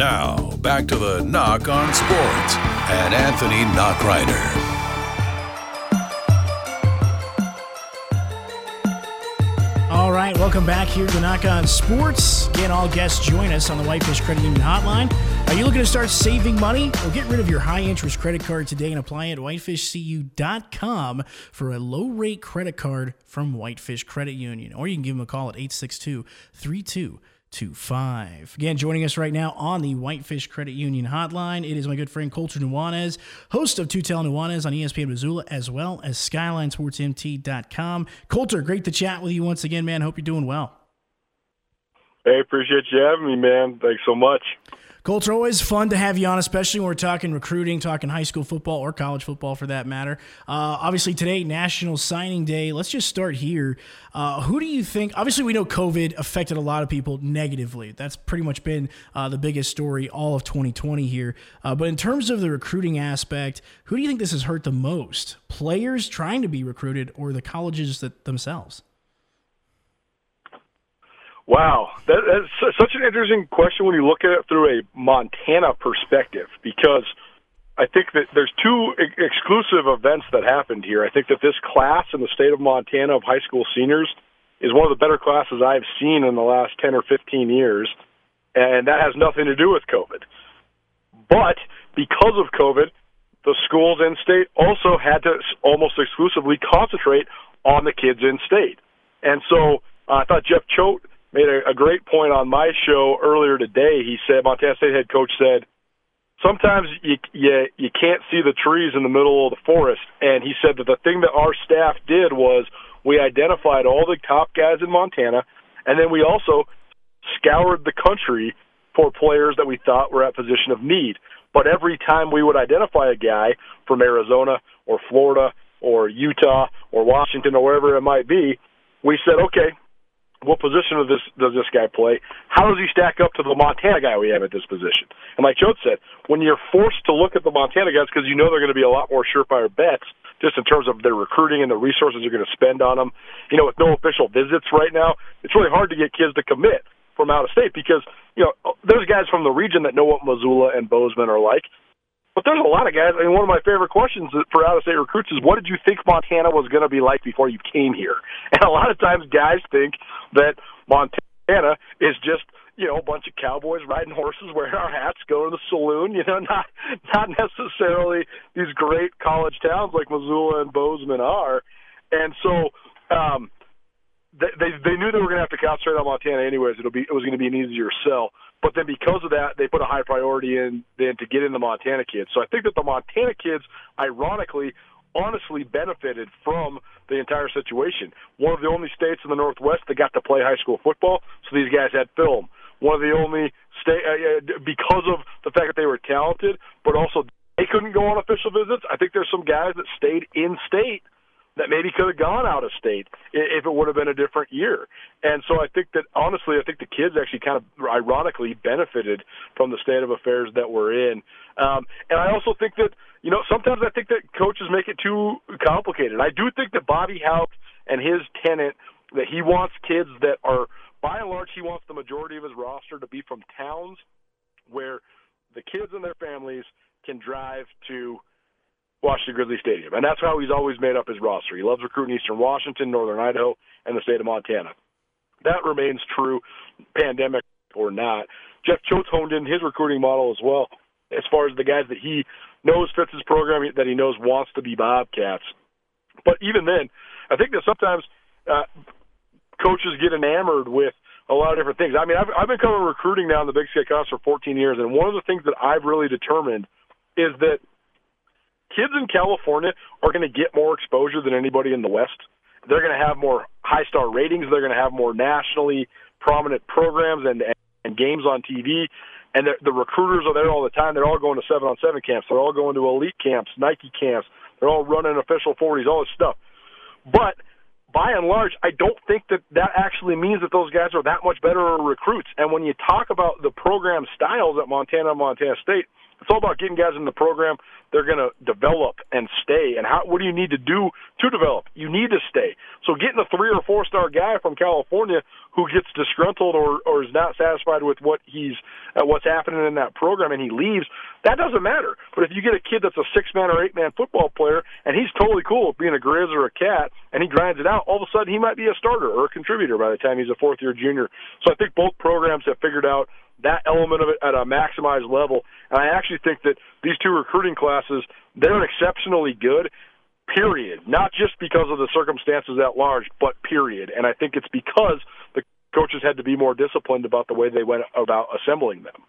Now, back to the Nach On Sports and Anthony Nachreiner. All right, welcome back here to Nach On Sports. Again, all guests join us on the Whitefish Credit Union Hotline. Are you looking to start saving money? Well, get rid of your high interest credit card today and apply at whitefishcu.com for a low rate credit card from Whitefish Credit Union. Or you can give them a call at 862 32 five. Again, joining us right now on the Whitefish Credit Union hotline, it is my good friend Colter Nuanez, host of Tutel Nuanez on ESPN Missoula, as well as SkylineSportsMT.com. Colter, great to chat with you once again, man. Hope you're doing well. Hey, appreciate you having me, man. Thanks so much. Colter, always fun to have you on, especially when we're talking recruiting, talking high school football or college football for that matter. Uh, obviously, today, National Signing Day. Let's just start here. Uh, who do you think? Obviously, we know COVID affected a lot of people negatively. That's pretty much been uh, the biggest story all of 2020 here. Uh, but in terms of the recruiting aspect, who do you think this has hurt the most? Players trying to be recruited or the colleges that themselves? Wow, that, that's such an interesting question when you look at it through a Montana perspective because I think that there's two ex- exclusive events that happened here. I think that this class in the state of Montana of high school seniors is one of the better classes I've seen in the last 10 or 15 years, and that has nothing to do with COVID. But because of COVID, the schools in state also had to almost exclusively concentrate on the kids in state. And so uh, I thought Jeff Choate made a, a great point on my show earlier today. He said Montana State head coach said sometimes you you you can't see the trees in the middle of the forest, and he said that the thing that our staff did was we identified all the top guys in Montana, and then we also scoured the country for players that we thought were at position of need. But every time we would identify a guy from Arizona or Florida or Utah or Washington or wherever it might be, we said, okay, what position of this does this guy play? How does he stack up to the Montana guy we have at this position? And like Choate said, when you're forced to look at the Montana guys because you know they're going to be a lot more surefire bets, just in terms of their recruiting and the resources you're going to spend on them. You know, with no official visits right now, it's really hard to get kids to commit from out of state because you know there's guys from the region that know what Missoula and Bozeman are like, but there's a lot of guys. I mean, one of my favorite questions for out of state recruits is, what did you think Montana was going to be like before you came here? And a lot of times, guys think that Montana is just you know a bunch of cowboys riding horses, wearing our hats, going to the saloon. You know, not not necessarily these great college towns like Missoula and Bozeman are. And so. um they, they they knew they were going to have to concentrate on Montana anyways. It'll be it was going to be an easier sell. But then because of that, they put a high priority in then to get in the Montana kids. So I think that the Montana kids, ironically, honestly benefited from the entire situation. One of the only states in the Northwest that got to play high school football, so these guys had film. One of the only state uh, because of the fact that they were talented, but also they couldn't go on official visits. I think there's some guys that stayed in state that maybe could have gone out of state if it would have been a different year. And so I think that honestly, I think the kids actually kind of ironically benefited from the state of affairs that we're in. Um, and I also think that you know sometimes I think that coaches make it too complicated. I do think that Bobby Hauck and his tenant that he wants kids that are by and large he wants the majority of his roster to be from towns where the kids and their families can drive to Washington Grizzly Stadium. And that's how he's always made up his roster. He loves recruiting Eastern Washington, Northern Idaho, and the state of Montana. That remains true, pandemic or not. Jeff Choate's honed in his recruiting model as well, as far as the guys that he knows fits his program, that he knows wants to be Bobcats. But even then, I think that sometimes uh, coaches get enamored with a lot of different things. I mean, I've, I've been covering recruiting now in the Big Sky Conference for 14 years, and one of the things that I've really determined is that kids in California are going to get more exposure than anybody in the West. They're going to have more high star ratings. They're going to have more nationally prominent programs and, and games on TV. and the, the recruiters are there all the time. They're all going to seven on seven camps. They're all going to elite camps, Nike camps. They're all running official 40s, all this stuff. But by and large, I don't think that that actually means that those guys are that much better recruits. And when you talk about the program styles at Montana and Montana State, it's all about getting guys in the program they're going to develop and stay. And how? What do you need to do to develop? You need to stay. So getting a three or four star guy from California who gets disgruntled or or is not satisfied with what he's uh, what's happening in that program and he leaves, that doesn't matter. But if you get a kid that's a six man or eight man football player and he's totally cool with being a Grizz or a Cat and he grinds it out, all of a sudden he might be a starter or a contributor by the time he's a fourth year junior. So I think both programs have figured out that element of it at a maximized level. And I actually think that these two recruiting classes, they're exceptionally good, period. Not just because of the circumstances at large, but period. And I think it's because the coaches had to be more disciplined about the way they went about assembling them.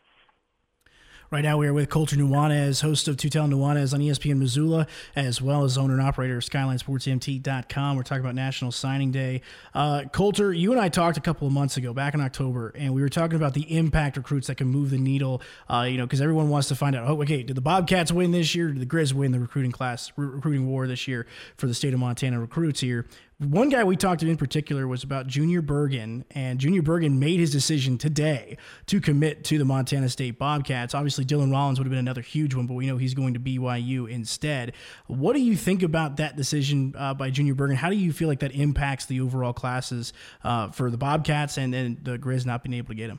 Right now, we are with Colter Nuanez, host of Tutel Nuanez on ESPN Missoula, as well as owner and operator of SkylineSportsMT.com. We're talking about National Signing Day. Uh, Colter, you and I talked a couple of months ago, back in October, and we were talking about the impact recruits that can move the needle. Uh, you know, because everyone wants to find out, oh, okay, did the Bobcats win this year? Did the Grizz win the recruiting class, re- recruiting war this year for the state of Montana recruits here? One guy we talked to in particular was about Junior Bergen, and Junior Bergen made his decision today to commit to the Montana State Bobcats. Obviously, Dylan Rollins would have been another huge one, but we know he's going to BYU instead. What do you think about that decision uh, by Junior Bergen? How do you feel like that impacts the overall classes uh, for the Bobcats and then the Grizz not being able to get him?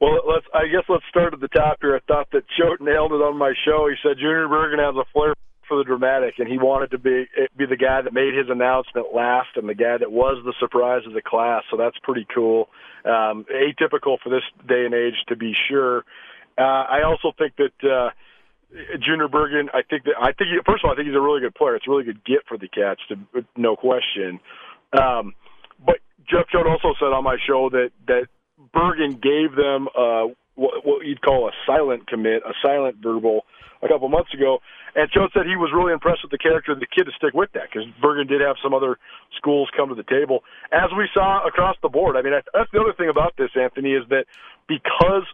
Well, let's. I guess let's start at the top here. I thought that Choate nailed it on my show. He said Junior Bergen has a flair for the dramatic, and he wanted to be be the guy that made his announcement last and the guy that was the surprise of the class. So that's pretty cool. Um, atypical for this day and age, to be sure. Uh, I also think that uh, Junior Bergen. I think that I think he, first of all, I think he's a really good player. It's a really good get for the Cats, to, no question. Um, but Jeff Choate also said on my show that that Bergen gave them uh, what, what you'd call a silent commit, a silent verbal, a couple months ago, and Choate said he was really impressed with the character of the kid to stick with that because Bergen did have some other schools come to the table, as we saw across the board. I mean, that's the other thing about this, Anthony, is that because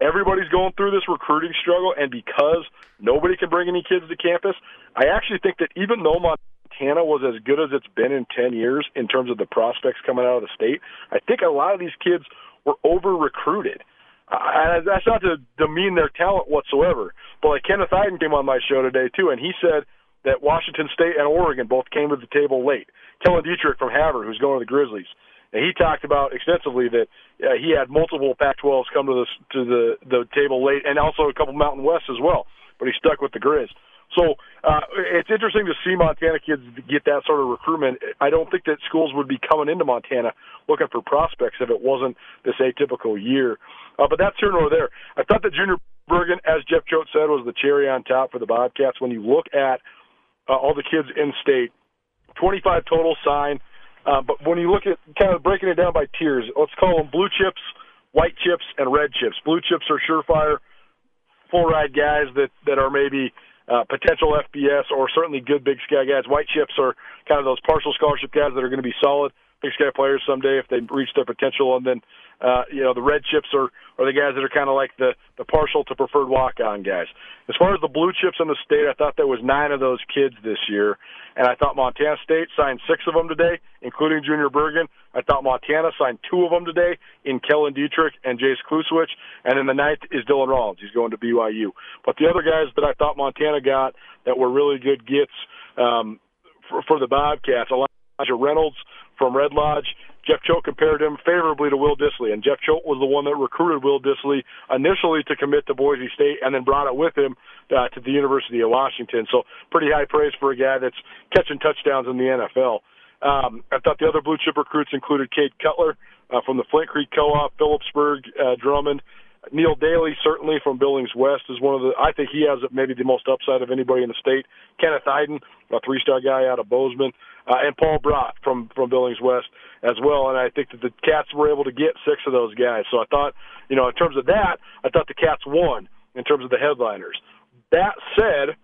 everybody's going through this recruiting struggle and because nobody can bring any kids to campus, I actually think that even though Montana was as good as it's been in 10 years in terms of the prospects coming out of the state, I think a lot of these kids were over recruited. Uh, that's not to demean their talent whatsoever. But like Kenneth Eiden came on my show today too, and he said that Washington State and Oregon both came to the table late. Kellen Dietrich from Havre, who's going to the Grizzlies, and he talked about extensively that uh, he had multiple Pac-12s come to the to the the table late, and also a couple Mountain West as well. But he stuck with the Grizz. So uh, it's interesting to see Montana kids get that sort of recruitment. I don't think that schools would be coming into Montana looking for prospects if it wasn't this atypical year. Uh, but that's here nor there. I thought that Junior Bergen, as Jeff Choate said, was the cherry on top for the Bobcats. When you look at uh, all the kids in state, 25 total sign. Uh, but when you look at kind of breaking it down by tiers, let's call them blue chips, white chips, and red chips. Blue chips are surefire, full ride guys that that are maybe uh, potential FBS or certainly good Big Sky guys. White chips are kind of those partial scholarship guys that are going to be solid Big Sky players someday if they reach their potential, and then uh, you know the red chips are are the guys that are kind of like the the partial to preferred walk on guys. As far as the blue chips in the state, I thought there was nine of those kids this year, and I thought Montana State signed six of them today, including Junior Bergen. I thought Montana signed two of them today in Kellen Dietrich and Jace Kluswich, and then the ninth is Dylan Rollins. He's going to BYU. But the other guys that I thought Montana got that were really good gets um, for, for the Bobcats, Elijah Reynolds from Red Lodge. Jeff Choate compared him favorably to Will Dissly, and Jeff Choate was the one that recruited Will Dissly initially to commit to Boise State, and then brought it with him uh, to the University of Washington. So pretty high praise for a guy that's catching touchdowns in the NFL. Um, I thought the other blue chip recruits included Cade Cutler uh, from the Flint Creek Co-op, Philipsburg, uh, Drummond, Neil Daly, certainly from Billings West, is one of the. I think he has maybe the most upside of anybody in the state. Kenneth Eiden, a three-star guy out of Bozeman, uh, and Paul Brott from from Billings West as well. And I think that the Cats were able to get six of those guys. So I thought, you know, in terms of that, I thought the Cats won in terms of the headliners. That said,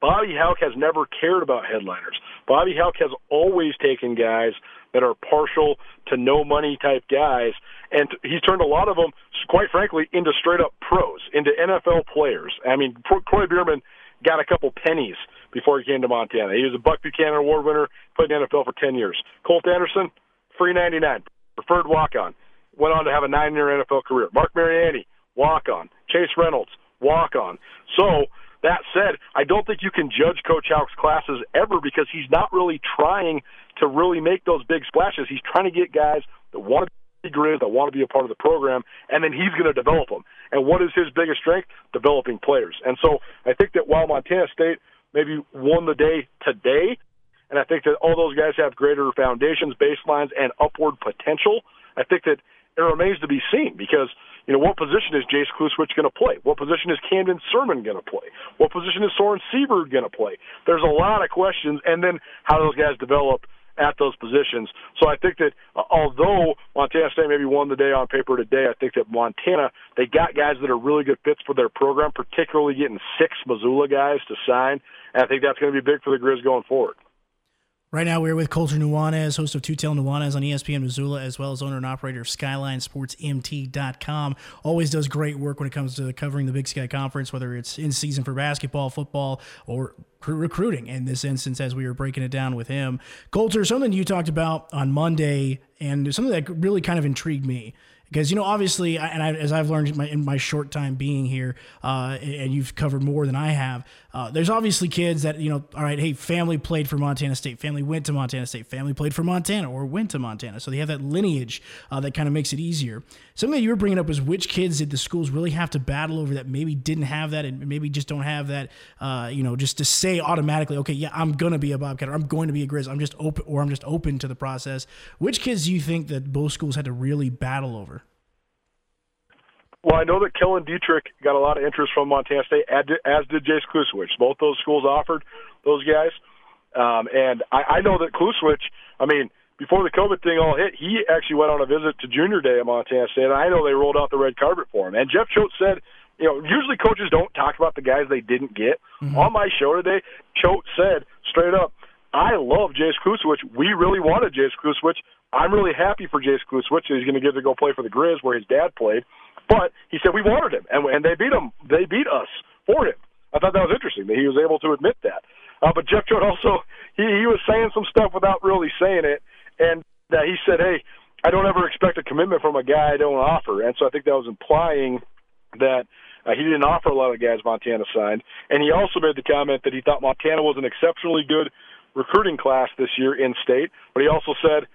Bobby Hauck has never cared about headliners. Bobby Hauck has always taken guys that are partial to no money type guys, and he's turned a lot of them, quite frankly, into straight up pros, into NFL players. I mean, Kroy Biermann got a couple pennies before he came to Montana. He was a Buck Buchanan Award winner, played in the NFL for 10 years. Colt Anderson, free 99, preferred walk on. Went on to have a nine year NFL career. Marc Mariani, walk on. Chase Reynolds, walk on. So, that said, I don't think you can judge Coach Hauck's classes ever because he's not really trying to really make those big splashes. He's trying to get guys that want to be Grizz, that want to be a part of the program, and then he's going to develop them. And what is his biggest strength? Developing players. And so I think that while Montana State maybe won the day today, and I think that all those guys have greater foundations, baselines, and upward potential, I think that it remains to be seen because – you know, what position is Jace Kluswich going to play? What position is Camden Sirmon going to play? What position is Soren Seaver going to play? There's a lot of questions, and then how those guys develop at those positions. So I think that uh, although Montana State maybe won the day on paper today, I think that Montana they got guys that are really good fits for their program, particularly getting six Missoula guys to sign. And I think that's going to be big for the Grizz going forward. Right now, we're with Colter Nuanez, host of Two Tail Nuanez on ESPN Missoula, as well as owner and operator of SkylineSportsMT.com. Always does great work when it comes to covering the Big Sky Conference, whether it's in season for basketball, football, or recruiting. In this instance, as we were breaking it down with him, Colter, something you talked about on Monday, and something that really kind of intrigued me because you know obviously and I, as i've learned in my, in my, short time being here uh, and you've covered more than i have uh, there's obviously kids that you know all right hey family played for montana state family went to montana state family played for montana or went to montana. So they have that lineage uh, that kind of makes it easier. Something that you were bringing up was which kids did the schools really have to battle over that maybe didn't have that and maybe just don't have that uh, you know just to say automatically okay yeah i'm gonna be a bobcat or i'm going to be a grizz. I'm just open or i'm just open to the process. Which kids do you think that both schools had to really battle over well, I know that Kellen Dietrich got a lot of interest from Montana State, as did Jace Kluswich. Both those schools offered those guys. Um, and I, I know that Kluswich, I mean, before the COVID thing all hit, he actually went on a visit to junior day at Montana State, and I know they rolled out the red carpet for him. And Jeff Choate said, you know, usually coaches don't talk about the guys they didn't get. Mm-hmm. On my show today, Choate said straight up, I love Jace Kluswich. We really wanted Jace Kluswich. I'm really happy for Jace Kluswich that he's going to get to go play for the Grizz where his dad played. But he said we wanted him, and and they beat him. They beat us for him. I thought that was interesting that he was able to admit that. Uh, but Jeff Choate also he he was saying some stuff without really saying it, and that he said, "Hey, I don't ever expect a commitment from a guy I don't offer," and so I think that was implying that. Uh, he didn't offer a lot of guys Montana signed, and he also made the comment that he thought Montana was an exceptionally good recruiting class this year in state. But he also said,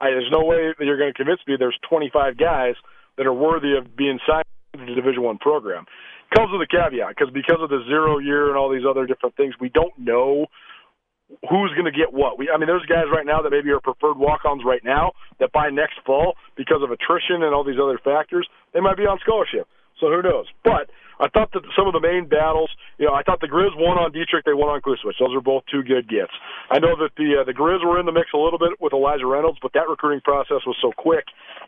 I, "There's no way that you're going to convince me there's 25 guys that are worthy of being signed to the Division One program. Comes with a caveat because because of the zero year and all these other different things, we don't know who's going to get what. We, I mean, there's guys right now that maybe are preferred walk-ons right now that by next fall, because of attrition and all these other factors, they might be on scholarship. So who knows? But I thought that some of the main battles, you know, I thought the Grizz won on Dietrich, they won on Kluswich. Those are both two good gets. I know that the uh, the Grizz were in the mix a little bit with Elijah Reynolds, but that recruiting process was so quick.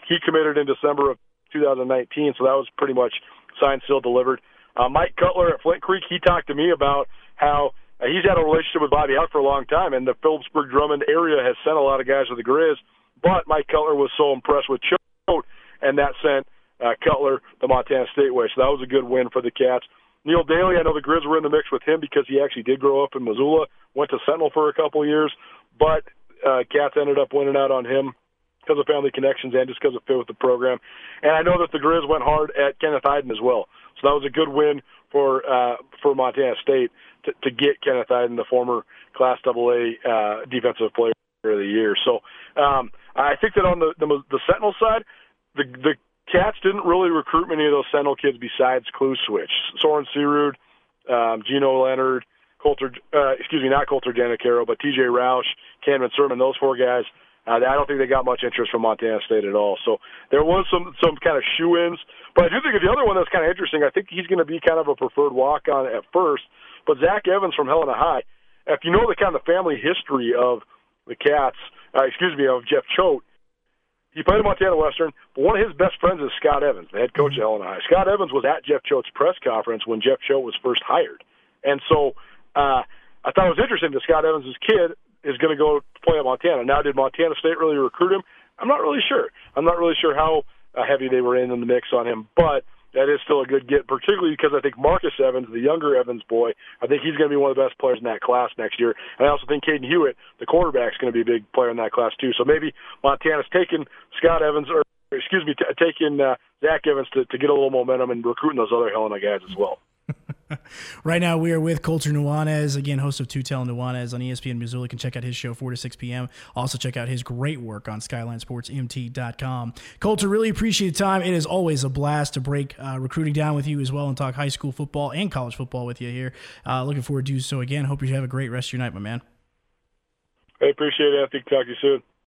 He committed in December of 2019, so that was pretty much signed, sealed, delivered. Uh, Mike Cutler at Flint Creek, he talked to me about how uh, he's had a relationship with Bobby Hauck for a long time, and the Philipsburg Drummond area has sent a lot of guys to the Grizz. But Mike Cutler was so impressed with Choate, and that sent uh, Cutler the Montana State way. So that was a good win for the Cats. Neil Daly, I know the Grizz were in the mix with him because he actually did grow up in Missoula, went to Sentinel for a couple years, but uh, Cats ended up winning out on him because of family connections and just because of fit with the program. And I know that the Grizz went hard at Kenneth Eiden as well. So that was a good win for uh, for Montana State to, to get Kenneth Eiden, the former Class AA uh, Defensive Player of the Year. So um, I think that on the, the the Sentinel side, the the Cats didn't really recruit many of those Sentinel kids besides Kluswich, Soren Searud, um, Gino Leonard, Colter, uh, excuse me, not Colter Janicaro, but T.J. Roush, Camden Sirmon, those four guys uh, I don't think they got much interest from Montana State at all. So there was some some kind of shoe-ins, but I do think the other one that's kind of interesting. I think he's going to be kind of a preferred walk-on at first. But Zach Evans from Helena High, if you know the kind of family history of the Cats, uh, excuse me, of Jeff Choate, he played at Montana Western, but one of his best friends is Scott Evans, the head coach mm-hmm. at Helena High. Scott Evans was at Jeff Choate's press conference when Jeff Choate was first hired, and so uh, I thought it was interesting that Scott Evans' kid is going to go play at Montana. Now, did Montana State really recruit him? I'm not really sure. I'm not really sure how uh, heavy they were in in the mix on him, but that is still a good get, particularly because I think Marcus Evans, the younger Evans boy, I think he's going to be one of the best players in that class next year. And I also think Caden Hewitt, the quarterback, is going to be a big player in that class too. So maybe Montana's taking Scott Evans, or excuse me, t- taking uh, Zach Evans to, to get a little momentum and recruiting those other Helena guys as well. right now, we are with Colter Nuanez, again, host of Two Telling Nuanez on ESPN Missoula. You can check out his show 4 to 6 p.m. Also, check out his great work on SkylineSportsMT.com. Colter, really appreciate the time. It is always a blast to break uh, recruiting down with you as well and talk high school football and college football with you here. Uh, looking forward to do so again. Hope you have a great rest of your night, my man. I appreciate it. I think talk to you soon.